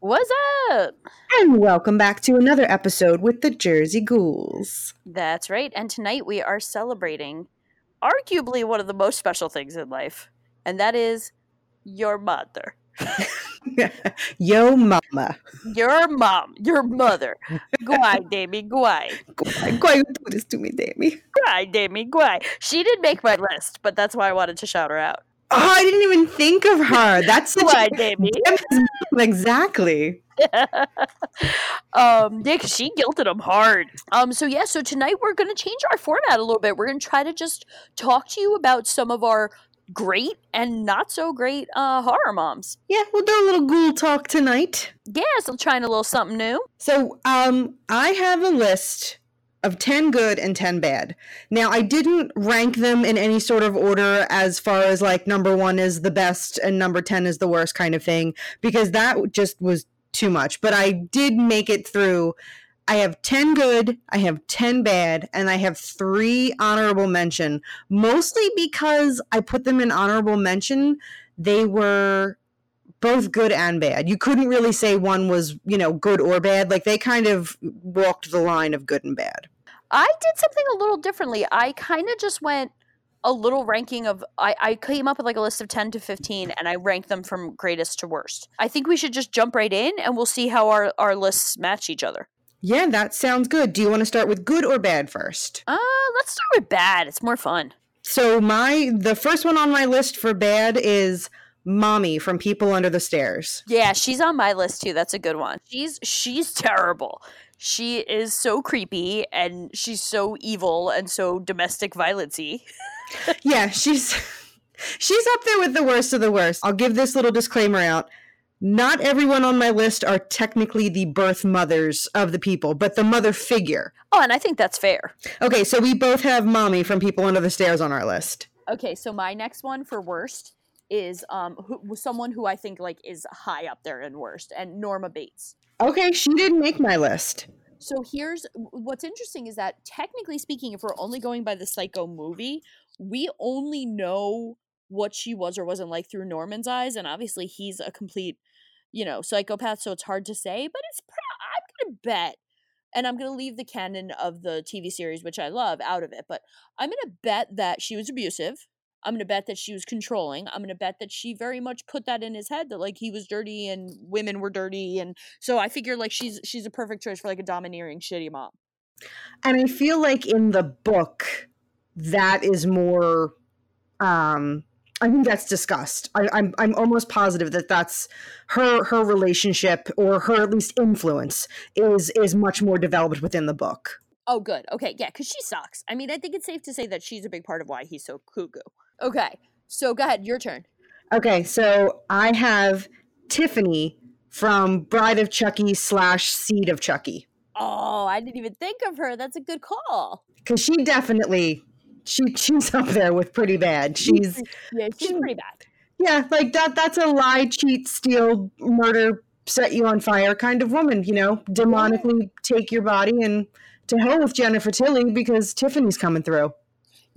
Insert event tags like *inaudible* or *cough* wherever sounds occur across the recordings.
What's up? and welcome back to another episode with the Jersey Ghouls. That's right. And tonight we are celebrating arguably one of the most special things in life, and that is your mother. *laughs* Yo, mama. Your mom, your mother. Guay, Demi, guay. Why you do this to me, Dammy? Guay, Demi, guay. She didn't make my list, but that's why I wanted to shout her out. Oh, I didn't even think of her. *laughs* That's such Guay, a *laughs* exactly. *laughs* um, yeah, 'cause she guilted him hard. Um, so yeah, so tonight we're gonna change our format a little bit. We're gonna try to just talk to you about some of our great and not so great uh horror moms. Yeah, we'll do a little ghoul talk tonight. Yeah, so trying a little something new. So, um, I have a list of 10 good and 10 bad. Now, I didn't rank them in any sort of order as far as like number 1 is the best and number 10 is the worst kind of thing because that just was too much. But I did make it through. I have 10 good, I have 10 bad, and I have 3 honorable mention, mostly because I put them in honorable mention. They were both good and bad. You couldn't really say one was, you know, good or bad. Like they kind of walked the line of good and bad. I did something a little differently. I kind of just went a little ranking of I, I came up with like a list of 10 to 15 and I ranked them from greatest to worst. I think we should just jump right in and we'll see how our, our lists match each other. Yeah, that sounds good. Do you want to start with good or bad first? Uh let's start with bad. It's more fun. So my the first one on my list for bad is Mommy from People Under the Stairs. Yeah, she's on my list too. That's a good one. She's she's terrible. She is so creepy and she's so evil and so domestic violency. *laughs* yeah, she's *laughs* she's up there with the worst of the worst. I'll give this little disclaimer out. Not everyone on my list are technically the birth mothers of the people, but the mother figure. Oh, and I think that's fair. Okay, so we both have Mommy from People Under the Stairs on our list. Okay, so my next one for worst is um who, someone who I think like is high up there in worst, and Norma Bates. Okay, she didn't make my list. So here's what's interesting is that technically speaking, if we're only going by the Psycho movie, we only know what she was or wasn't like through Norman's eyes, and obviously he's a complete, you know, psychopath. So it's hard to say, but it's pro- I'm gonna bet, and I'm gonna leave the canon of the TV series, which I love, out of it. But I'm gonna bet that she was abusive. I'm gonna bet that she was controlling. I'm gonna bet that she very much put that in his head that like he was dirty and women were dirty, and so I figure like she's she's a perfect choice for like a domineering shitty mom. And I feel like in the book, that is more. Um, I think that's discussed. I, I'm I'm almost positive that that's her her relationship or her at least influence is is much more developed within the book. Oh, good. Okay, yeah, because she sucks. I mean, I think it's safe to say that she's a big part of why he's so cuckoo. Okay, so go ahead, your turn. Okay, so I have Tiffany from Bride of Chucky slash Seed of Chucky Oh, I didn't even think of her. That's a good call. because she definitely she she's up there with pretty bad. She's Yeah, she's she- pretty bad. yeah, like that. That's a lie, cheat, steal, murder, set you on fire kind of woman. You know, demonically take your body and to hell with Jennifer Tilly because Tiffany's coming through.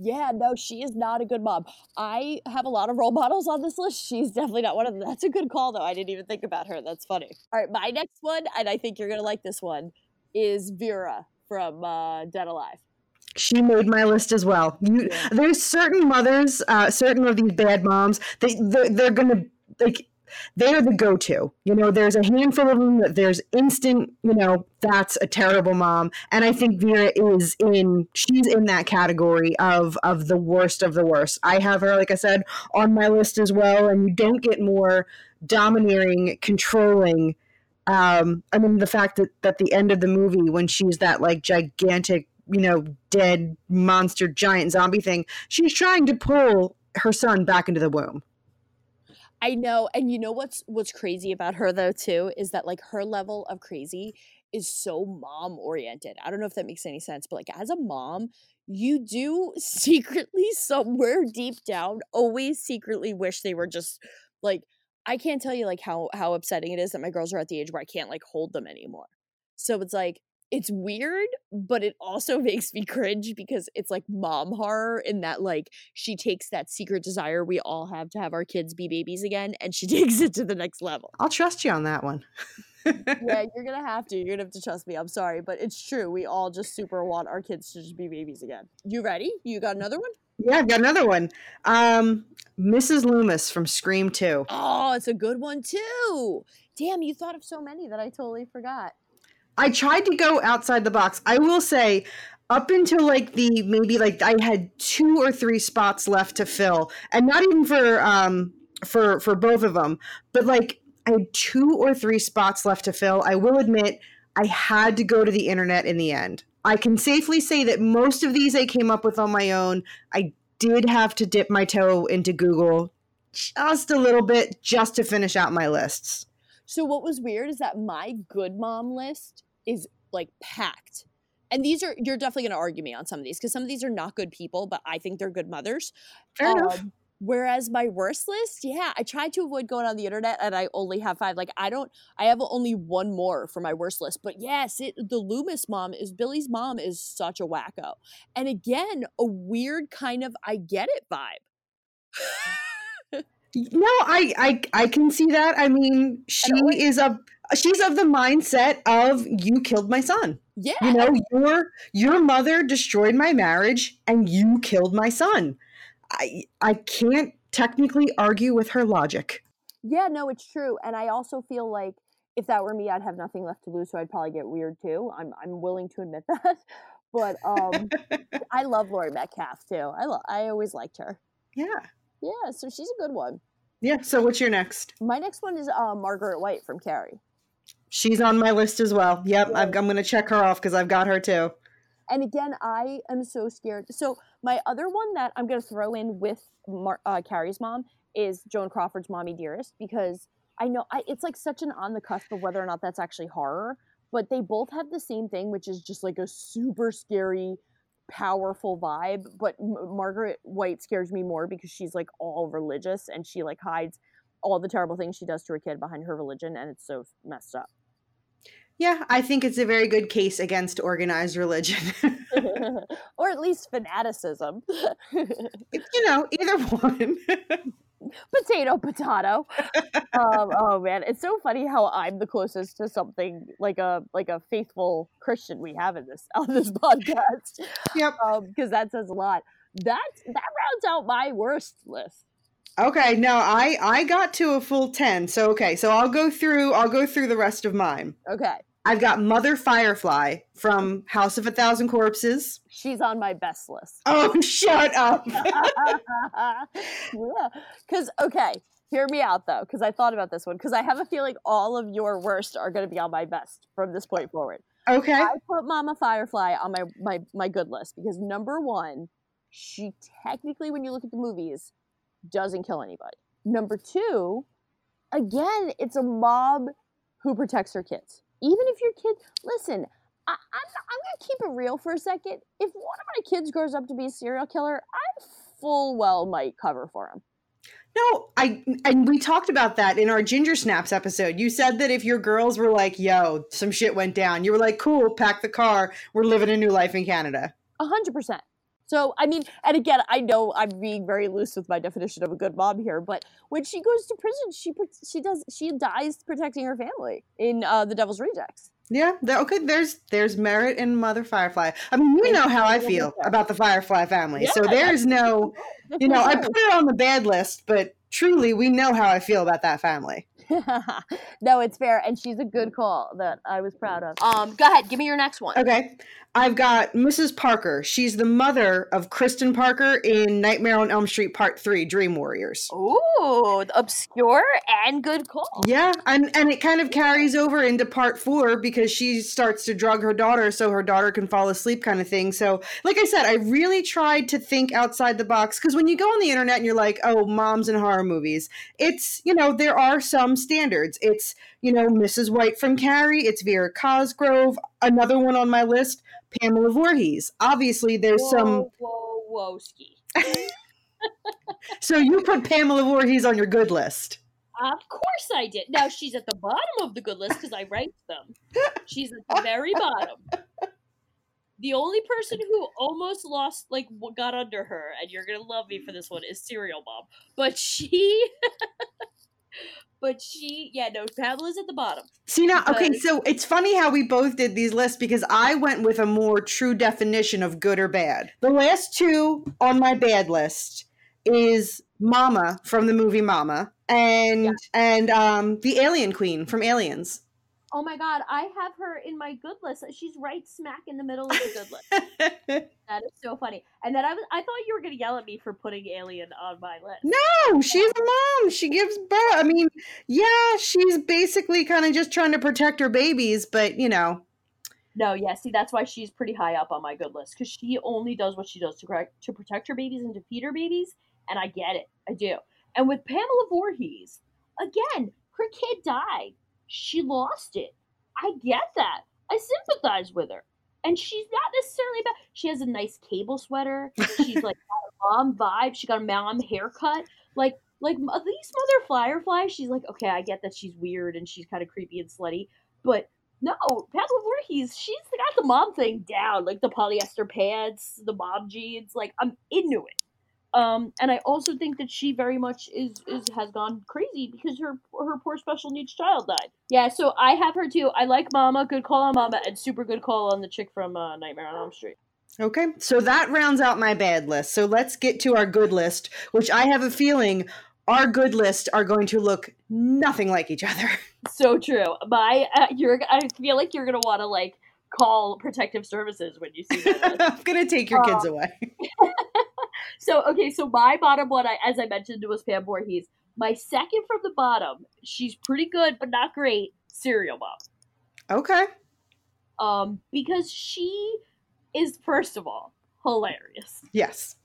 Yeah, no, she is not a good mom. I have a lot of role models on this list. She's definitely not one of them. That's a good call, though. I didn't even think about her. That's funny. All right, my next one, and I think you're going to like this one, is Vera from uh, Dead Alive. She made my list as well. You, Yeah. There's certain mothers, uh, certain of these bad moms. They they're, they're gonna like they're the go-to. You know, there's a handful of them that there's instant. You know, that's a terrible mom, and I think Vera is in. She's in that category of of the worst of the worst. I have her, like I said, on my list as well. And you don't get more domineering, controlling. Um, I mean, the fact that that the end of the movie when she's that like gigantic you know, dead monster giant zombie thing. She's trying to pull her son back into the womb. I know, and you know what's what's crazy about her though too is that like her level of crazy is so mom oriented. I don't know if that makes any sense, but like as a mom, you do *laughs* secretly somewhere deep down always secretly wish they were just like I can't tell you like how how upsetting it is that my girls are at the age where I can't like hold them anymore. So it's like it's weird, but it also *laughs* makes me cringe because it's like mom horror in that like she takes that secret desire we all have to have our kids be babies again and she *laughs* takes it to the next level. I'll trust you on that one. yeah, *laughs* you're gonna have to. You're gonna have to trust me. I'm sorry, but it's true. We all just super want our kids to just be babies again. You ready? You got another one? Yeah, I've got another one. Um, Mrs. Loomis from Scream 2. Oh, it's a good one too. Damn, you thought of so many that I totally forgot. I tried to go outside the box. I will say, up until like the maybe like I had two or three spots left to fill, and not even for um for for both of them, but like I had two or three spots left to fill. I will admit I had to go to the internet in the end. I can safely say that most of these I came up with on my own. I did have to dip my toe into Google just a little bit just to finish out my lists. So what was weird is that my good mom list is like packed. And these are you're definitely going to argue me on some of these because some of these are not good people, but I think they're good mothers. Fair enough. Um, Whereas my worst list, yeah, I tried to avoid going on the internet and I only have five. Like I don't I have only one more for my worst list. But yes, it the Loomis mom is Billy's mom is such a wacko. And again, a weird kind of I get it vibe. No, I, I I can see that. I mean, *laughs* she is a she's of the mindset of you killed my son. Yeah. You know, your your mother destroyed my marriage and you killed my son. I I can't technically argue with her logic. Yeah, no, it's true. And I also feel like if that were me, I'd have nothing left to lose, so I'd probably get weird too. I'm I'm willing to admit *laughs* that. But um *laughs* I love Laurie Metcalf too. I lo- I always liked her. Yeah. Yeah, so she's a good one. Yeah, so what's your next? My next one is uh, Margaret White from Carrie. She's on my list as well. Yep, Yeah. I've, I'm going to check her off because I've got her too. And again, I am so scared. So my other one that I'm going to throw in with Mar- uh, Carrie's mom is Joan Crawford's "Mommy Dearest" because I know I, it's like such an on the cusp of whether or not that's actually horror, but they both have the same thing, which is just like a super scary, powerful vibe. But M- Margaret White scares me more because she's like all religious and she like hides all the terrible things she does to her kid behind her religion, and it's so messed up. Yeah, I think it's a very good case against organized religion. *laughs* or at least fanaticism. you know, either one. *laughs* potato potato um, oh man it's so funny how i'm the closest to something like a like a faithful christian we have in this on this podcast yep because that says a lot that that rounds out my worst list Okay, no, I I got to a full 10. So okay, so I'll go through I'll go through the rest of mine. okay I've got Mother Firefly from House of a Thousand Corpses. she's on my best list *laughs* Oh, shut up. *laughs* yeah because okay hear me out though because i thought about this one because i have a feeling all of your worst are going to be on my best from this point forward Okay. I put Mama Firefly on my, my my good list because number one, she technically, when you look at the movies, doesn't kill anybody. Number two, again, it's a mob who protects her kids. Even if your kid, listen, I, I'm I'm gonna keep it real for a second. If one of my kids grows up to be a serial killer, I full well might cover for him. No, I and we talked about that in our Ginger Snaps episode. You said that if your girls were like, "Yo, some shit went down," you were like, "Cool, pack the car. We're living a new life in Canada." A hundred percent. So I mean, and again, I know I'm being very loose with my definition of a good mom here, but when she goes to prison, she she does she dies protecting her family in uh, the Devil's Rejects. Yeah, okay. There's there's merit in Mother Firefly. I mean, you know how I feel about the Firefly family, so there's no, *laughs* you know, I put it on the bad list, but truly, we know how I feel about that family. *laughs* no, it's fair, and she's a good call that I was proud of. Um, go ahead, give me your next one. Okay. I've got Mrs. Parker. She's the mother of Kristen Parker in Nightmare on Elm Street Part 3 Dream Warriors. Ooh, obscure and good call. Yeah, and and it kind of carries over into part four because she starts to drug her daughter so her daughter can fall asleep, kind of thing. So, like I said, I really tried to think outside the box because when you go on the internet and you're like, oh, moms and horror movies, it's you know there are some standards. It's, you know, Mrs. White from Carrie, it's Vera Cosgrove, another one on my list, Pamela Voorhees. Obviously, there's some. Whoa, whoa, whoa, ski. So you put Pamela Voorhees on your good list. Of course I did. Now she's at the bottom of the good list because I ranked them. She's at the very bottom. The only person who almost lost, like, got under her, and you're gonna love me for this one, is Serial Mom. But she, *laughs* but she, yeah, no, Pamela's at the bottom. See now, okay, so it's funny how we both did these lists because I went with a more true definition of good or bad. The last two on my bad list is Mama from the movie Mama and and um the Alien Queen from Aliens. Oh my god, I have her in my good list. She's right smack in the middle of the good list. *laughs* That is so funny. And then I was, I thought you were gonna yell at me for putting Alien on my list. no, she's a mom. She gives birth. I mean, yeah, she's basically kind of just trying to protect her babies, but you know, No, yeah, see, that's why she's pretty high up on my good list because she only does what she does to correct, to protect her babies and to feed her babies, and I get it, I do. And with Pamela Voorhees, again, her kid died, she lost it. I get that. I sympathize with her, and she's not necessarily bad. She has a nice cable sweater. She's like *laughs* mom vibe. She got a mom haircut. Like like least Mother Firefly. She's like, okay, I get that she's weird and she's kind of creepy and slutty, but no, Pamela Voorhees, she's got the mom thing down, like the polyester pants, the mom jeans. Like I'm into it. Um, and I also think that she very much is is has gone crazy because her her poor special needs child died. Yeah, so I have her too. I like Mama, good call on Mama, and super good call on the chick from uh, Nightmare on Elm Street. Okay, so that rounds out my bad list. So let's get to our good list, which I have a feeling our good list are going to look nothing like each other. *laughs* So true. My uh, you're I feel like you're gonna want to like call protective services when you see that. *laughs* I'm gonna take your kids away. *laughs* so okay, so my bottom one, I, as I mentioned, was Pam Voorhees. My second from the bottom, she's pretty good but not great. Serial mom, Okay. um, because she is first of all hilarious, Yes.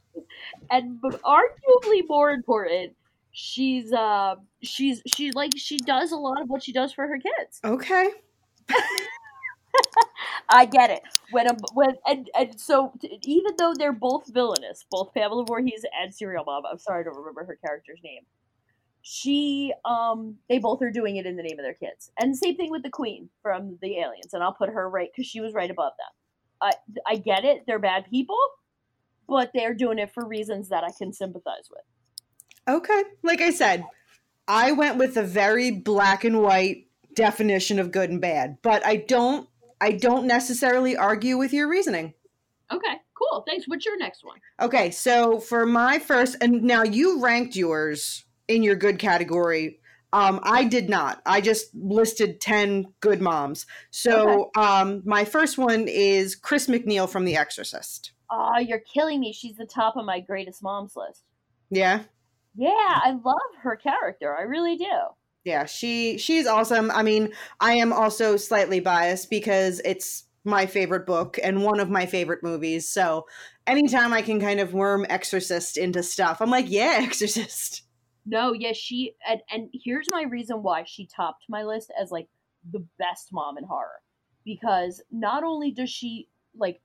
and but arguably more important, she's uh she's she's like she does a lot of what she does for her kids. Okay. *laughs* I get it. When a, when and and so even though they're both villainous, both Pamela Voorhees and Serial Mom, I'm sorry I don't remember her character's name. She um they both are doing it in the name of their kids. And same thing with the Queen from the Aliens, and I'll put her right because she was right above them. I I get it, they're bad people, but they're doing it for reasons that I can sympathize with. Okay. Like I said, I went with a very black and white definition of good and bad, but I don't I don't necessarily argue with your reasoning. Okay, cool. Thanks. What's your next one? Okay, so for my first and now you ranked yours in your good category. Um, I did not. I just listed 10 good moms. So um, my first one is Chris McNeil from The Exorcist. Oh, you're killing me. She's the top of my greatest moms list. Yeah. Yeah, I love her character. I really do. Yeah, she she's awesome. I mean, I am also slightly biased because it's my favorite book and one of my favorite movies. So anytime I can kind of worm Exorcist into stuff, I'm like, yeah, *laughs* Exorcist. No, yeah, she and and here's my reason why she topped my list as like the best mom in horror. Because not only does she like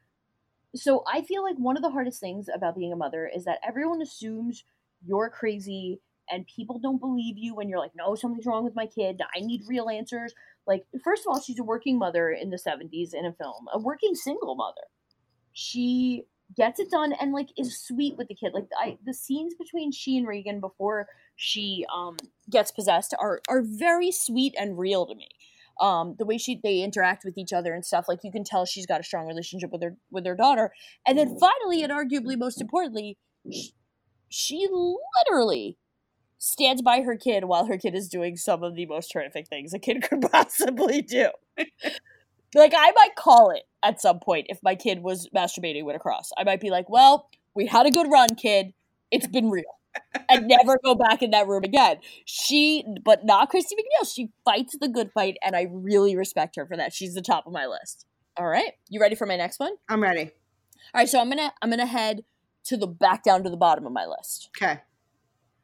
so I feel like one of the hardest things about being a mother is that everyone assumes you're crazy and people don't believe you when you're like, no, something's wrong with my kid. I need real answers. Like, first of all, she's a working mother in the 70s in a film, a working single mother. She gets it done and like is sweet with the kid. Like I, the scenes between she and Regan before she um gets possessed are are very sweet and real to me. Um, the way she they interact with each other and stuff, like you can tell she's got a strong relationship with her with her daughter. And then finally, and arguably most importantly, she, she literally stands by her kid while her kid is doing some of the most horrific things a kid *laughs* could possibly do. *laughs* like I might call it at some point if my kid was masturbating with a cross. I might be like, "Well, we had a good run, kid. It's been real." and never go back in that room again. She, but not Christy McNeil. She fights the good fight, and I really respect her for that. She's the top of my list. All right, you ready for my next one? I'm ready. All right, so I'm gonna I'm gonna head to the back down to the bottom of my list, Okay.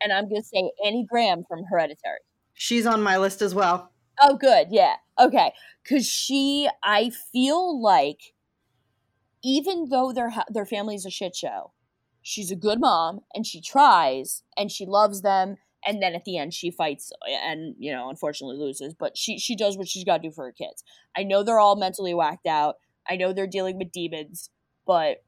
And I'm gonna say Annie Graham from Hereditary. She's on my list as well. Oh, good. Yeah. Okay. Because she, I feel like, even though their their family's a shit show, she's a good mom and she tries and she loves them. And then at the end, she fights uh, and you know, unfortunately loses. But she she does what she's got to do for her kids. I know they're all mentally whacked out. I know they're dealing with demons, but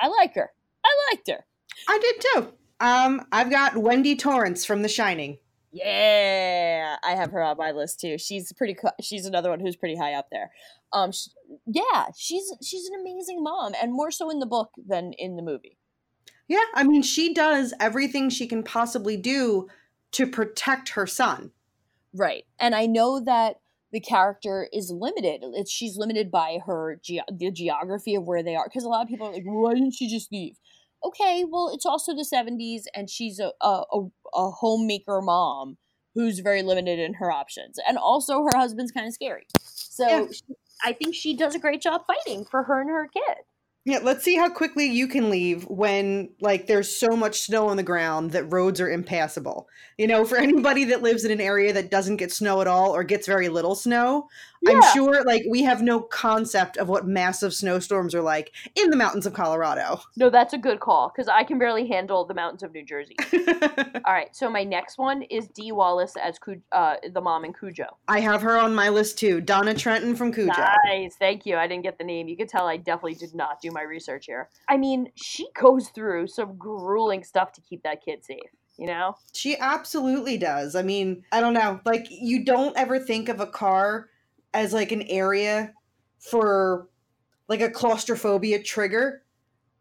I like her. I liked her. I did too. Um, I've got Wendy Torrance from The Shining. Yeah, I have her on my list too. She's pretty. co- She's another one who's pretty high up there. Um, sh- yeah, she's she's an amazing mom, and more so in the book than in the movie. Yeah, I mean, she does everything she can possibly do to protect her son. Right, and I know that the character is limited. It's she's limited by her ge- the geography of where they are. Because a lot of people are like, why didn't she just leave? Okay, well, it's also the '70s, and she's a a, a, homemaker mom who's very limited in her options, and also her husband's kind of scary. So Yeah. she, I think she does a great job fighting for her and her kid. Yeah, let's see how quickly you can leave when like there's so much snow on the ground that roads are impassable. You know, for *laughs* anybody that lives in an area that doesn't get snow at all or gets very little snow, I'm sure like we have no concept of what massive snowstorms are like in the mountains of Colorado. No, that's a good call because I can barely handle the mountains of New Jersey. *laughs* All right, so my next one is Dee Wallace as uh, the mom in Cujo. I have her on my list too. Donna Trenton from Cujo. Nice, thank you. I didn't get the name. You could tell I definitely did not do my research here. I mean, she goes through some grueling stuff to keep that kid safe. You know? She absolutely does. I mean, I don't know. Like, you don't ever think of a car as like an area for like a claustrophobia trigger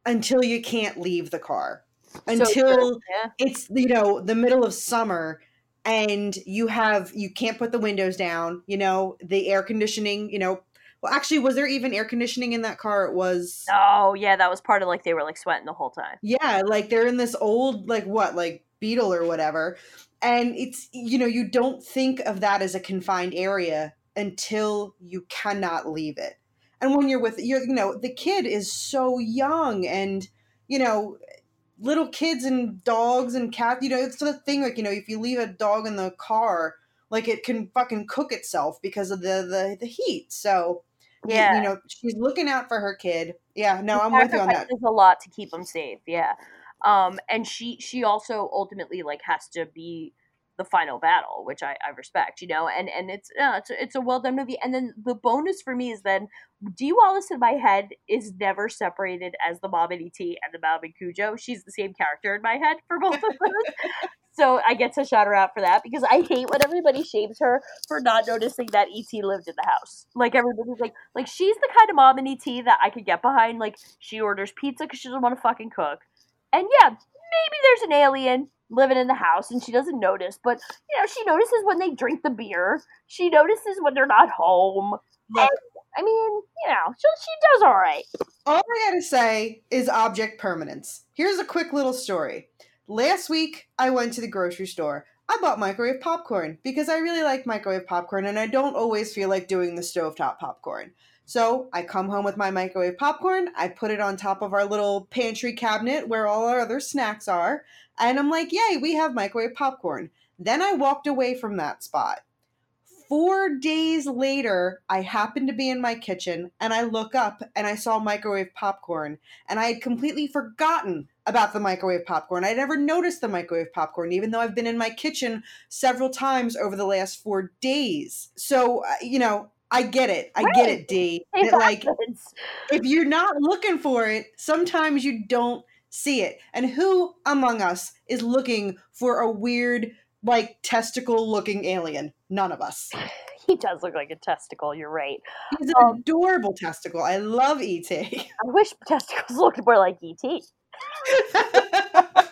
until you can't leave the car. Until true. yeah. it's, you know, the middle of summer and you have, you can't put the windows down, you know, the air conditioning, you know. Well, actually, was there even air conditioning in that car? It was. Oh yeah, that was part of like they were like sweating the whole time. Yeah, like they're in this old, like what, like Beetle or whatever. And it's, you know, you don't think of that as a confined area until you cannot leave it. And when you're with, you're, you know, the kid is so young and, you know, little kids and dogs and cats, you know, it's the thing, like, you know, if you leave a dog in the car, like it can fucking cook itself because of the, the, the heat. So, Yeah. you know, she's looking out for her kid. Yeah, no, I'm with you on that. There's a lot to keep them safe. Yeah. Um, and she she also ultimately like has to be the final battle, which I, I respect, you know, and and it's uh, it's a, it's a well done movie. And then the bonus for me is then Dee Wallace in my head is never separated as the mom in ET and the mom in Cujo. She's the same character in my head for both of those. *laughs* so I get to shout her out for that because I hate when everybody shames her for not noticing that ET lived in the house. Like everybody's like, like she's the kind of mom in ET that I could get behind. Like she orders pizza because she doesn't want to fucking cook, and yeah, maybe there's an alien living in the house and she doesn't notice, but you know she notices when they drink the beer. She notices when they're not home. Look, I mean, you know, she, she does all right. All I gotta say is object permanence. Here's a quick little story. Last week, I went to the grocery store. I bought microwave popcorn because I really like microwave popcorn and I don't always feel like doing the stovetop popcorn. So I come home with my microwave popcorn, I put it on top of our little pantry cabinet where all our other snacks are, and I'm like, yay, we have microwave popcorn. Then I walked away from that spot. Four days later, I happened to be in my kitchen and I look up and I saw microwave popcorn and I had completely forgotten about the microwave popcorn. I'd never noticed the microwave popcorn, even though I've been in my kitchen several times over the last four days. So, uh, you know, I get it. I get it, Dee. *laughs* It That, like, if you're not looking for it, sometimes you don't see it. And who among us is looking for a weird, like, testicle looking alien? None of us. *sighs* he does look like a testicle. You're right. He's an Um, adorable testicle. I love ET. I wish *laughs* testicles looked more like ET. *laughs*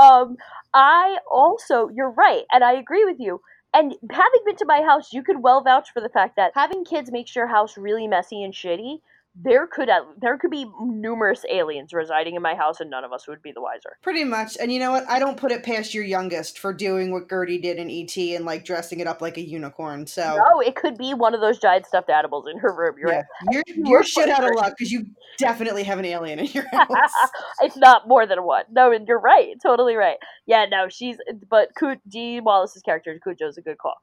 um, I also, you're right, and I agree with you. And having been to my house, you could well vouch for the fact that having kids makes your house really messy and shitty, there could there could be numerous aliens residing in my house, and none of us would be the wiser. Pretty much. And you know what? I don't put it past your youngest for doing what Gertie did in ET and like dressing it up like a unicorn. So No, it could be one of those giant stuffed animals in her room. You're yeah, right. you're *laughs* you're shit out of luck because you definitely have an alien in your *laughs* house. it's not more than one. No, and you're right. Totally right. Yeah, no, she's but Cu- Wallace's character Cujo's a good call.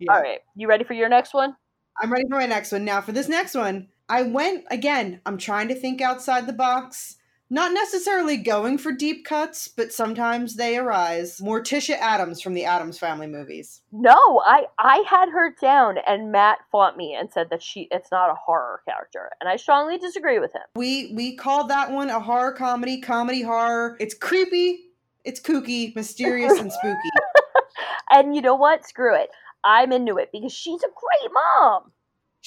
Yeah. All right, you ready for your next one? I'm ready for my next one. Now, for this next one, I went again. I'm trying to think outside the box. Not necessarily going for deep cuts, but sometimes they arise. Morticia Addams from the Addams Family movies. No, I I had her down, and Matt fought me and said that she it's not a horror character, and I strongly disagree with him. We we called that one a horror comedy, comedy horror. It's creepy, it's kooky, mysterious, and spooky. *laughs* And you know what? Screw it. I'm into it because she's a great mom.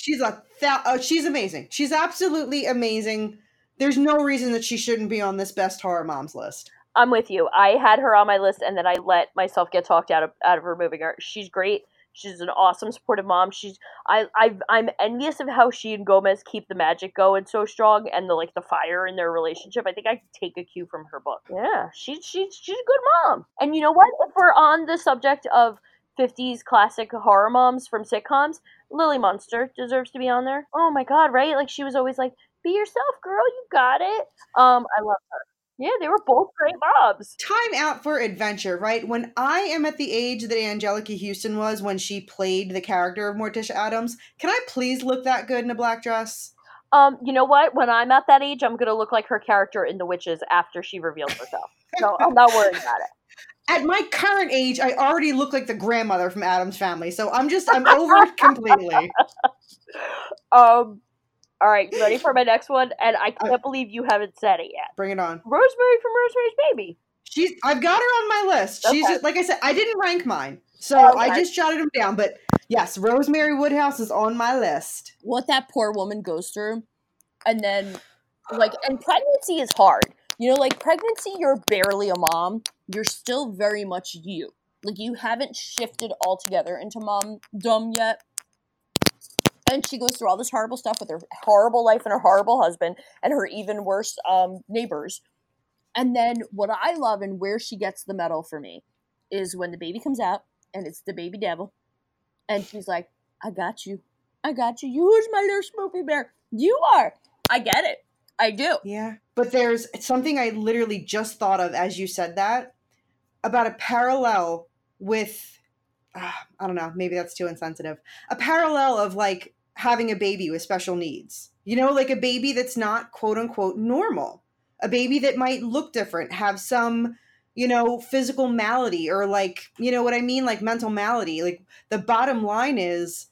She's a thou- uh, she's amazing. She's absolutely amazing. There's no reason that she shouldn't be on this best horror moms list. I'm with you. I had her on my list, and then I let myself get talked out of out of removing her. She's great. She's an awesome supportive mom. She's I I I'm envious of how she and Gomez keep the magic going so strong and the like the fire in their relationship. I think I could take a cue from her book. Yeah, she's she's she's a good mom. And you know what? If we're on the subject of 50s classic horror moms from sitcoms, Lily Munster deserves to be on there. Oh my god, right? Like she was always like, "Be yourself, girl. You got it." Um, I love her. Yeah, they were both great moms. Time out for adventure, right? When I am at the age that Anjelica Huston was when she played the character of Morticia Addams, can I please look that good in a black dress? Um, you know what? When I'm at that age, I'm gonna look like her character in The Witches after she reveals herself. So I'm not worried about it. At my current age, I already look like the grandmother from Addams family, so I'm just I'm over it completely. *laughs* Um, all right, ready for my next one? And I can't believe you haven't said it yet. Bring it on. Rosemary from Rosemary's Baby. She's I've got her on my list. She's just, like I said, I didn't rank mine. So I Okay. just jotted them down, but yes, Rosemary Woodhouse is on my list. What that poor woman goes through, and then like, and pregnancy is hard. You know, like pregnancy, you're barely a mom. You're still very much you. Like you haven't shifted altogether into mom dumb yet. And she goes through all this horrible stuff with her horrible life and her horrible husband and her even worse um, neighbors. And then what I love and where she gets the medal for me is when the baby comes out and it's the baby devil. And she's like, I got you. I got you. Who's my little Smoopy Bear? You are. I get it. I do. Yeah. But there's something I literally just thought of as you said that about a parallel with, ah, I don't know, maybe that's too insensitive. A parallel of like having a baby with special needs. You know, like a baby that's not quote unquote normal. A baby that might look different, have some, you know, physical malady or like, you know what I mean? Like mental malady. Like the bottom line is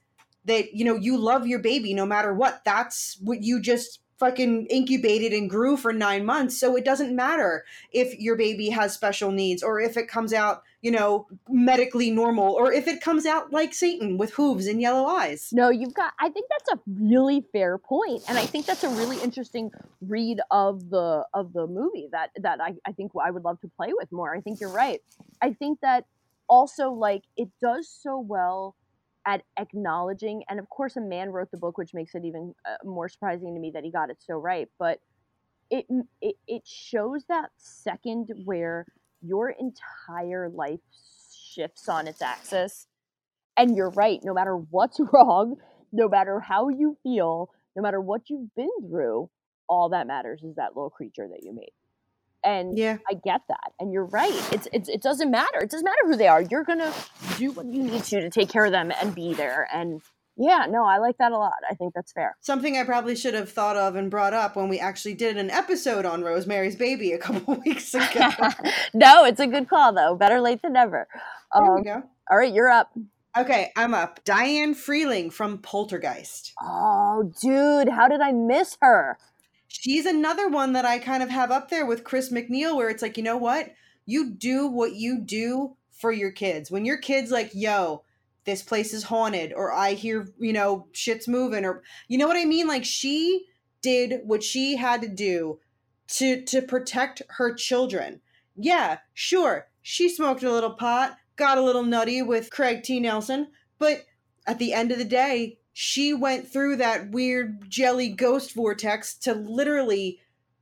that, you know, you love your baby no matter what. That's what you just fucking incubated and grew for nine months. So it doesn't matter if your baby has special needs or if it comes out, you know, medically normal or if it comes out like Satan with hooves and yellow eyes. No, you've got I think that's a really fair point. And I think that's a really interesting read of the of the movie that that I, I think I would love to play with more. I think you're right. I think that also like it does so well at acknowledging and of course a man wrote the book which makes it even uh, more surprising to me that he got it so right but it, it it shows that second where your entire life shifts on its axis. And you're right no matter what's *laughs* wrong no matter how you feel no matter what you've been through all that matters is that little creature that you made and Yeah. I get that, and you're right. It's, it's it doesn't matter. It doesn't matter who they are. You're gonna do what you need to to take care of them and be there. And yeah, no, I like that a lot. I think that's fair. Something I probably should have thought of and brought up when we actually did an episode on Rosemary's Baby a couple *laughs* weeks ago. *laughs* no, it's a good call though. Better late than never. there Um, we go. all right, you're up. Okay, I'm up. Diane Freeling from Poltergeist. Oh, dude, how did I miss her? She's another one that I kind of have up there with Chris McNeil, where it's like, you know what? You do what you do for your kids. When your kid's like, yo, this place is haunted, or I hear, you know, shit's moving, or you know what I mean? Like she did what she had to do to to protect her children. Yeah, sure. She smoked a little pot, got a little nutty with Craig T. Nelson, but at the end of the day, she went through that weird jelly ghost vortex to literally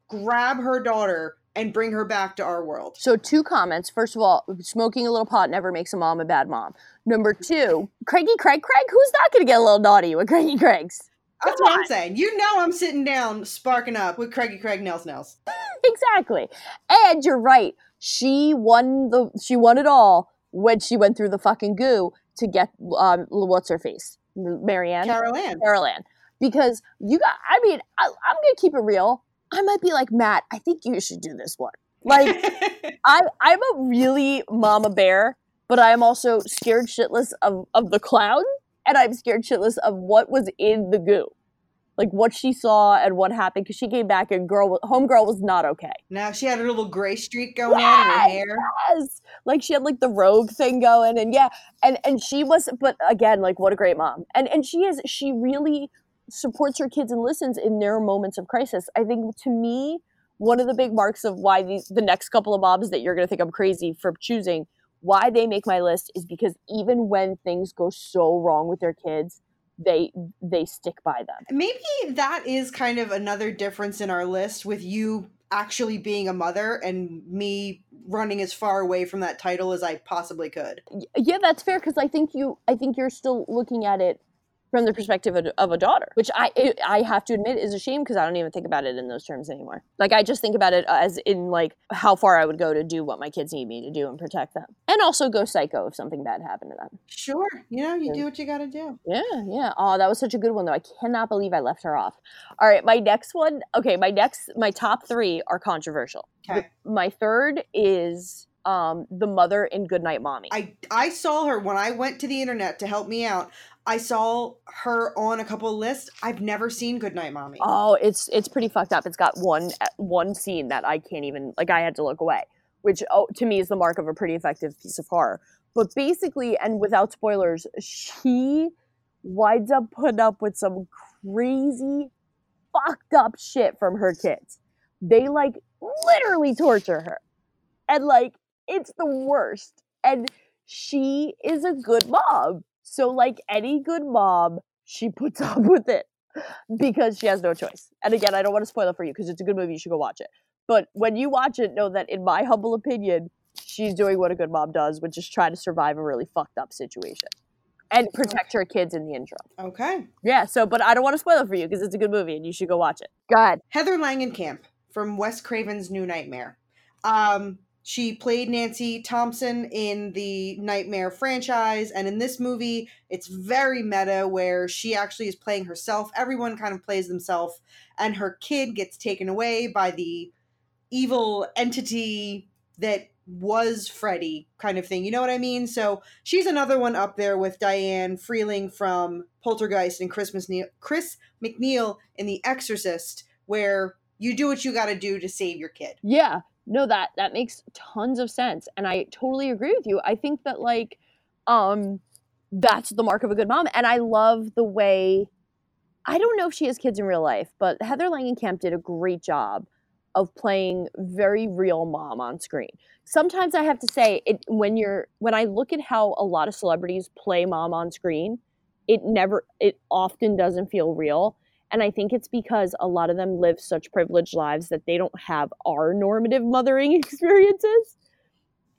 grab her daughter and bring her back to our world. So, two comments. First of all, smoking a little pot never makes a mom a bad mom. Number two, Craigie Craig Craig, who's not going to get a little naughty with Craigie Craig's? That's what I'm saying. You know I'm sitting down sparking up with Craigie Craig Nels Nels. *laughs* exactly. And you're right. She won the she won it all when she went through the fucking goo to get um what's her face? Marianne? Carol Ann. Carol Ann. Because you got I mean, I, I'm gonna keep it real. I might be like, Matt, I think you should do this one. Like *laughs* I I'm a really mama bear, but I am also scared shitless of, of the clown and I'm scared shitless of what was in the goo. Like what she saw and what happened because she came back and girl homegirl was not okay. now she had a little gray streak going on in her hair. Yes. Like she had like the rogue thing going and yeah. And and she was but again, like what a great mom. And and she is she really supports her kids and listens in their moments of crisis. I think to me, one of the big marks of why these the next couple of moms that you're gonna think I'm crazy for choosing, why they make my list is because even when things go so wrong with their kids, they they stick by them. Maybe that is kind of another difference in our list with you actually being a mother and me running as far away from that title as I possibly could. Yeah, that's fair because I think you I think you're still looking at it from the perspective of, of a daughter, which I it, I have to admit is a shame because I don't even think about it in those terms anymore. Like I just think about it as in like how far I would go to do what my kids need me to do and protect them, and also go psycho if something bad happened to them. Sure, you know, you do what you got to do. Yeah, yeah. Oh, that was such a good one though. I cannot believe I left her off. All right, my next one. Okay, my next my top three are controversial. Okay. My third is um the mother in Goodnight Mommy. I I saw her when I went to the internet to help me out. I saw her on a couple lists. I've never seen Goodnight Mommy. Oh, it's it's pretty fucked up. It's got one one scene that I can't even like. I had to look away, which oh, to me is the mark of a pretty effective piece of horror. But basically, and without spoilers, she winds up putting up with some crazy, fucked up shit from her kids. They like literally torture her, and like it's the worst. And she is a good mom. So, like any good mom, she puts *laughs* up with it because she has no choice. And again, I don't want to spoil it for you because it's a good movie. You should go watch it. But when you watch it, know that in my humble opinion, she's doing what a good mom does, which is try to survive a really fucked up situation and protect her kids in the interim. Okay. Yeah. So, but I don't want to spoil it for you because it's a good movie and you should go watch it. Go ahead. Heather Langenkamp from Wes Craven's New Nightmare. Um, she played Nancy Thompson in the Nightmare franchise, and in this movie, it's very meta where she actually is playing herself. Everyone kind of plays themselves, and her kid gets taken away by the evil entity that was Freddy, kind of thing. You know what I mean? So she's another one up there with Diane Freeling from Poltergeist and Chris McNeil, Chris McNeil in The Exorcist, where you do what you got to do to save your kid. Yeah. No, that that makes tons of sense. And I totally agree with you. I think that like um that's the mark of a good mom. And I love the way I don't know if she has kids in real life, but Heather Langenkamp did a great job of playing very real mom on screen. Sometimes I have to say it when you're when I look at how a lot of celebrities play mom on screen, it never it often doesn't feel real. And I think it's because a lot of them live such privileged lives that they don't have our normative mothering *laughs* experiences.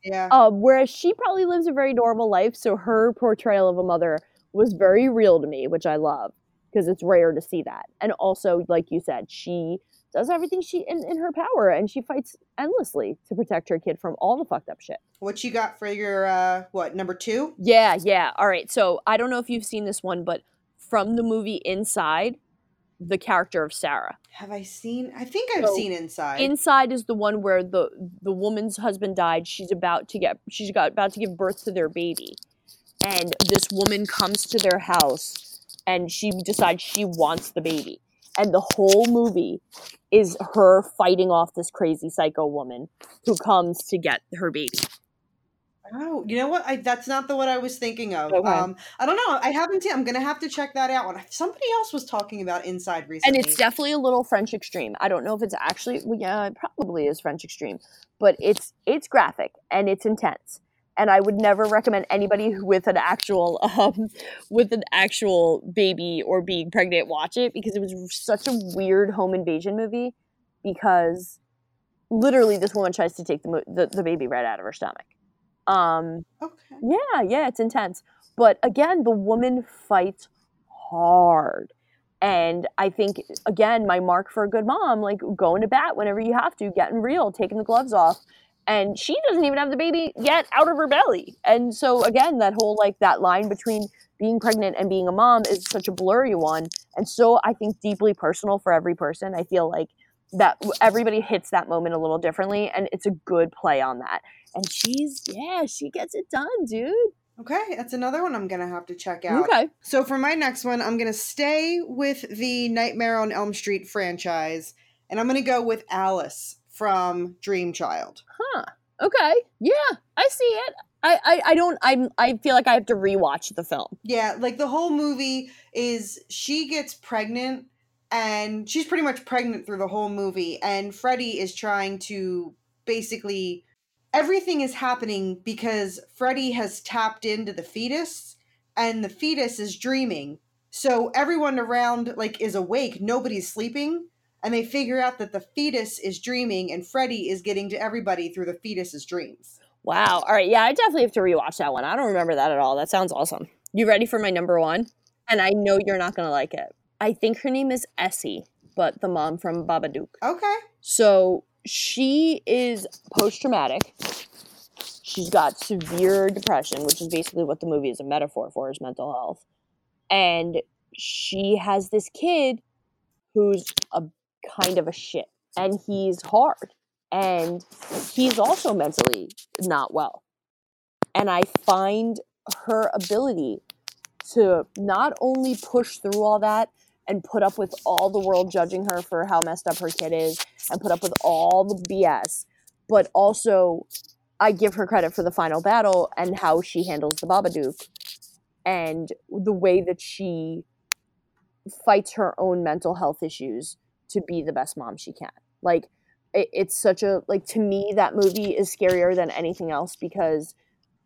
Yeah. Um, whereas she probably lives a very normal life, so her portrayal of a mother was very real to me, which I love because it's rare to see that. And also, like you said, she does everything she in, in her power and she fights endlessly to protect her kid from all the fucked up shit. What you got for your uh what number two? Yeah, yeah. All right. So I don't know if you've seen this one, but from the movie Inside, the character of Sarah. Have I seen? I think I've So, seen Inside. Inside is the one where the the woman's husband died. She's about to get she's got about to give birth to their baby. And this woman comes to their house and she decides she wants the baby. And the whole movie is her fighting off this crazy psycho woman who comes to get her baby. Oh, you know what? I, that's not the one I was thinking of. Okay. Um, I don't know. I haven't seen. I'm gonna have to check that out. Somebody else was talking about Inside recently. and it's definitely a little French extreme. I don't know if it's actually well, yeah, it probably is French extreme, but it's it's graphic and it's intense. and I would never recommend anybody *laughs* with an actual um with an actual baby or being pregnant watch it because it was such a weird home invasion movie because literally this woman tries to take the the, the baby right out of her stomach. Um Okay. yeah, yeah, it's intense. But again, the woman fights hard. And I think again, my mark for a good mom, like going to bat whenever you have to, getting real, taking the gloves off. And she doesn't even have the baby yet out of her belly. And so again, that whole like that line between being pregnant and being a mom is such a blurry one. And so I think deeply personal for every person. I feel like that everybody hits that moment a little differently and it's a good play on that. And she's yeah, she gets it done, dude. Okay, that's another one I'm gonna have to check out. Okay. So for my next one, I'm gonna stay with the Nightmare on Elm Street franchise, and I'm gonna go with Alice from Dream Child. Huh. Okay. Yeah, I see it. I, I, I don't I'm I feel like I have to rewatch the film. Yeah, like the whole movie is she gets pregnant and she's pretty much pregnant through the whole movie and Freddy is trying to basically everything is happening because Freddy has tapped into the fetus and the fetus is dreaming. So everyone around like is awake, nobody's sleeping, and they figure out that the fetus is dreaming and Freddy is getting to everybody through the fetus's dreams. Wow. All right. Yeah, I definitely have to rewatch that one. I don't remember that at all. That sounds awesome. You ready for my number one? And I know you're not gonna like it. I think her name is Essie, but the mom from Babadook. Okay. So she is post traumatic. She's got severe depression, which is basically what the movie is a metaphor for is mental health. And she has this kid who's a kind of a shit and he's hard and he's also mentally not well. And I find her ability to not only push through all that and put up with all the world judging her for how messed up her kid is and put up with all the BS, but also I give her credit for the final battle and how she handles the Babadook and the way that she fights her own mental health issues to be the best mom she can. Like it, it's such a like to me that movie is scarier than anything else because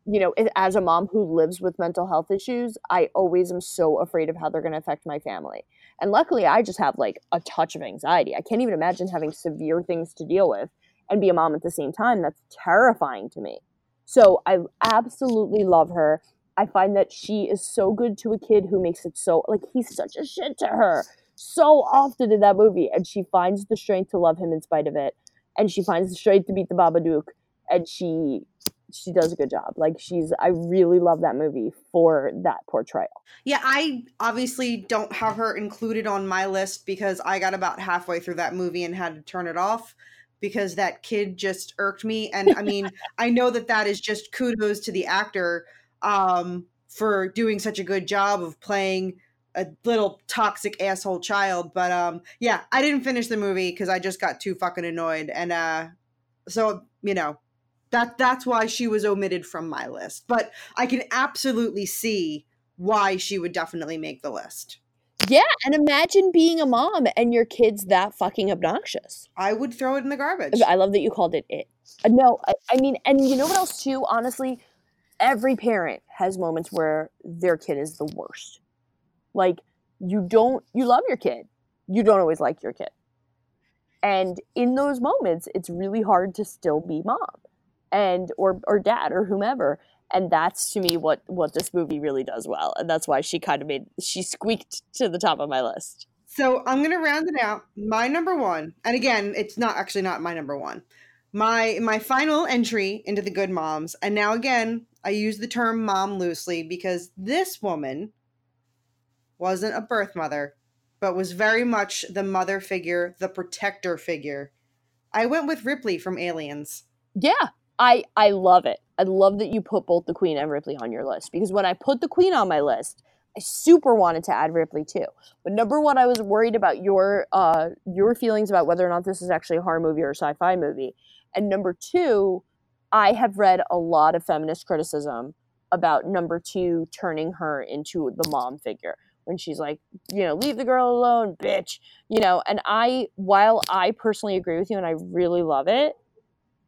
you know as a mom who lives with mental health issues i always am so afraid of how they're going to affect my family and luckily i just have like a touch of anxiety. I can't even imagine having severe things to deal with and be a mom at the same time. That's terrifying to me. So i absolutely love her. I find that she is so good to a kid who makes it so like he's such a shit to her. So often in that movie and she finds the strength to love him in spite of it. And she finds the strength to beat the babadook and she she does a good job like she's i really love that movie for that portrayal Yeah, I obviously don't have her included on my list because I got about halfway through that movie and had to turn it off because that kid just irked me. And I mean, *laughs* I know that that is just kudos to the actor um, for doing such a good job of playing a little toxic asshole child. But um, yeah, I didn't finish the movie because I just got too fucking annoyed. And uh, so, you know, that that's why she was omitted from my list. But I can absolutely see why she would definitely make the list. yeah and imagine being a mom and your kid's that fucking obnoxious I would throw it in the garbage. I love that you called it it. Uh, no, I, I mean, and you know what else too? Honestly, every parent has moments where their kid is the worst. Like you don't, you love your kid, you don't always like your kid, and in those moments, it's really hard to still be mom, and or or dad or whomever. And that's to me what what this movie really does well, and that's why she kind of made she squeaked to the top of my list. So I'm gonna round it out. My number one, and again, it's not actually not my number one. My my final entry into the good moms, and now again, I use the term mom loosely because this woman wasn't a birth mother, but was very much the mother figure, the protector figure. I went with Ripley from Aliens. Yeah, I I love it. I love that you put both the Queen and Ripley on your list because when I put the Queen on my list, I super wanted to add Ripley too. But number one, I was worried about your uh your feelings about whether or not this is actually a horror movie or a sci-fi movie. And number two, I have read a lot of feminist criticism about number two turning her into the mom figure when she's like, you know, leave the girl alone, bitch. You know, and I while I personally agree with you and I really love it,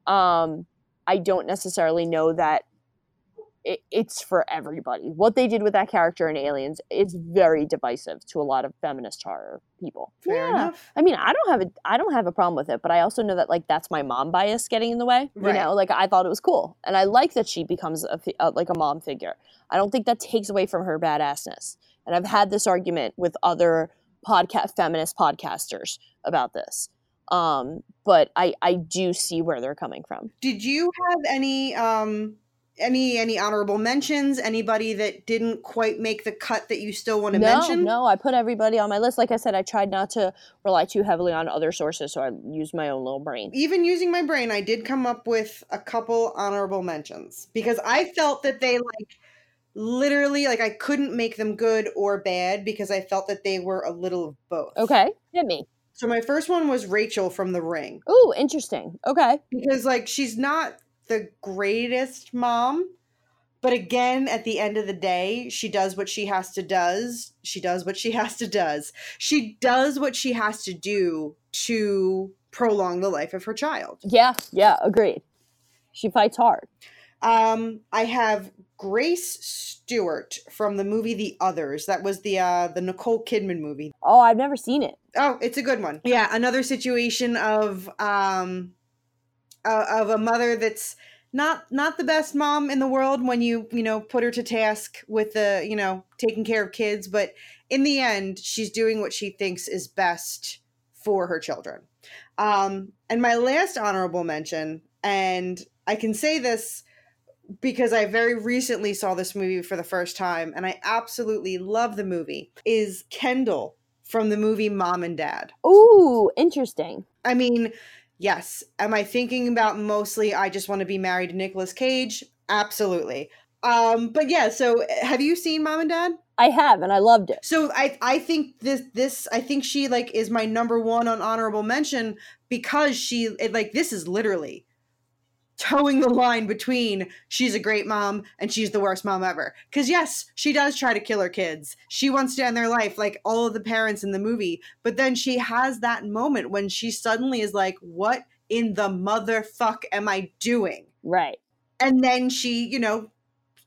um, I don't necessarily know that it, it's for everybody. What they did with that character in Aliens is very divisive to a lot of feminist horror people. Fair enough. I mean, I don't have a I don't have a problem with it, but I also know that like that's my mom bias getting in the way. You Right. know, like I thought it was cool, and I like that she becomes a, fi- uh, like a mom figure. I don't think that takes away from her badassness. And I've had this argument with other podcast feminist podcasters about this. Um, but I I do see where they're coming from. Did you have any um any any honorable mentions? Anybody that didn't quite make the cut that you still want to no, mention? no, I put everybody on my list. Like I said, I tried not to rely too heavily on other sources, so I used my own little brain. Even using my brain, I did come up with a couple honorable mentions because I felt that they like literally like I couldn't make them good or bad because I felt that they were a little of both. Okay, hit me. So my first one was Rachel from The Ring. Oh, interesting. Okay. because like she's not the greatest mom but again at the end of the day she does what she has to does she does what she has to does she does what she has to do to prolong the life of her child Yeah, yeah, agreed. She fights hard. Um i have grace stewart from the movie the others that was the uh the nicole kidman movie Oh, I've never seen it. Oh, it's a good one. Yeah, another situation of um uh, of a mother that's not not the best mom in the world when you you know put her to task with the you know taking care of kids, but in the end, she's doing what she thinks is best for her children. Um, and my last honorable mention, and I can say this because I very recently saw this movie for the first time, and I absolutely love the movie, is Kendall from the movie Mom and Dad. Ooh, interesting. I mean, yes. Am I thinking about mostly I just want to be married to Nicolas Cage? Absolutely. Um, but yeah, so have you seen Mom and Dad? I have, and I loved it. So I I think this this I think she like is my number one on honorable mention because she it, like this is literally towing the line between she's a great mom and she's the worst mom ever. Because yes, she does try to kill her kids. She wants to end their life like all of the parents in the movie. But then she has that moment when she suddenly is like, "What in the motherfuck am I doing?" Right. and then she you know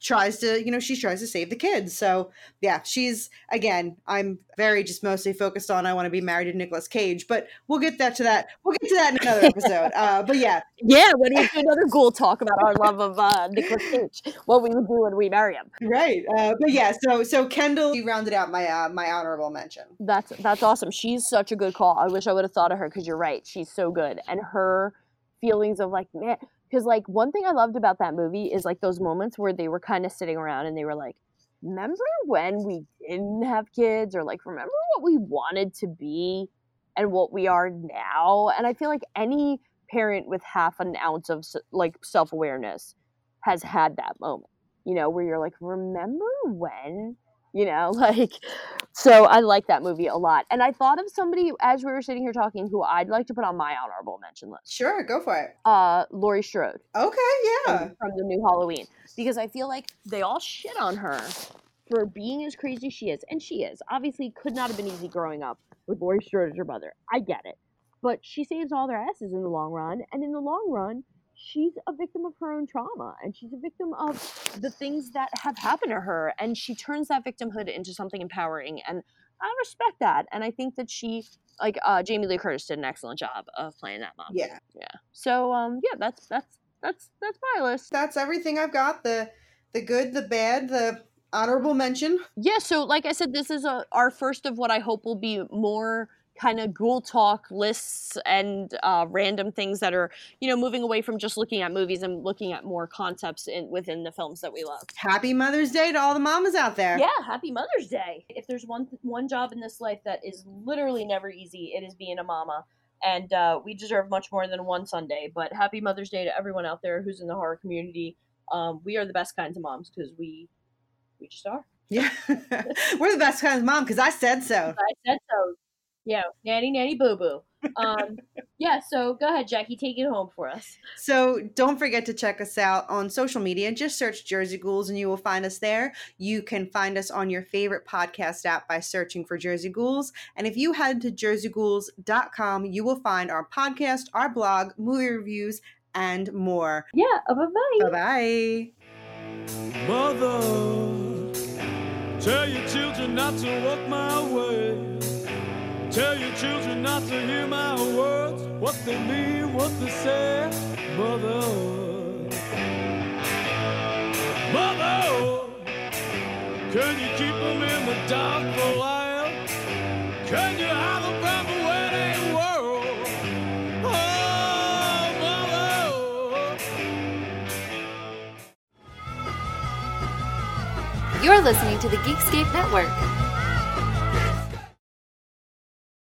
tries to you know she tries to save the kids so yeah she's again i'm very just mostly focused on i want to be married to Nicolas cage but we'll get that to that we'll get to that in another episode uh but yeah Yeah, when we do another ghoul talk about our love of uh, Nicolas Cage, what we would do when we marry him. right uh but yeah so so kendall you rounded out my uh my honorable mention That's that's awesome. She's such a good call. I wish I would have thought of her because you're right. She's so good, and her feelings of like man, because like one thing I loved about that movie is like those moments where they were kind of sitting around and they were like, remember when we didn't have kids, or like remember what we wanted to be and what we are now. And I feel like any parent with half an ounce of like self awareness has had that moment. You know, where you're like, remember when you know *laughs* like so i like that movie a lot. And i thought of somebody as we were sitting here talking who i'd like to put on my honorable mention list. Sure go for it. Uh laurie strode. Okay yeah. From, from the new halloween. Because i feel like they all shit on her for being as crazy as she is. And she is. Obviously could not have been easy growing up with laurie strode as her mother i get it. But she saves all their asses in the long run. And in the long run she's a victim of her own trauma and she's a victim of the things that have happened to her and she turns that victimhood into something empowering and i respect that and i think that she like uh, jamie lee curtis did an excellent job of playing that mom. Yeah. Yeah. So um yeah that's that's that's that's my list. That's everything i've got. The the good the bad the honorable mention. Yeah so like i said this is a, our first of what i hope will be more kind of ghoul talk lists and uh, random things that are you know moving away from just looking at movies and looking at more concepts in within the films that we love. Happy mother's day to all the mamas out there. Yeah happy mother's day. If there's one one job in this life that is literally never easy it is being a mama. And uh, we deserve much more than one sunday but happy mother's day to everyone out there who's in the horror community. Um, we are the best kinds of moms because we we just are. Yeah. *laughs* We're the best kinds of mom because i said so. I said so yeah, nanny, nanny, boo boo. Um, *laughs* yeah, so go ahead, Jackie, take it home for us. So don't forget to check us out on social media. Just search Jersey Ghouls and you will find us there. You can find us on your favorite podcast app by searching for Jersey Ghouls. And if you head to jerseyghouls.com, you will find our podcast, our blog, movie reviews, and more. Yeah, bye bye. Bye bye. Mother, tell your children not to walk my way. Tell your children not to hear my words, what they mean, what they say. Mother, Mother, can you keep them in the dark for a while? Can you hide them from the wedding world? Oh, Mother. You're listening to the Geekscape Network.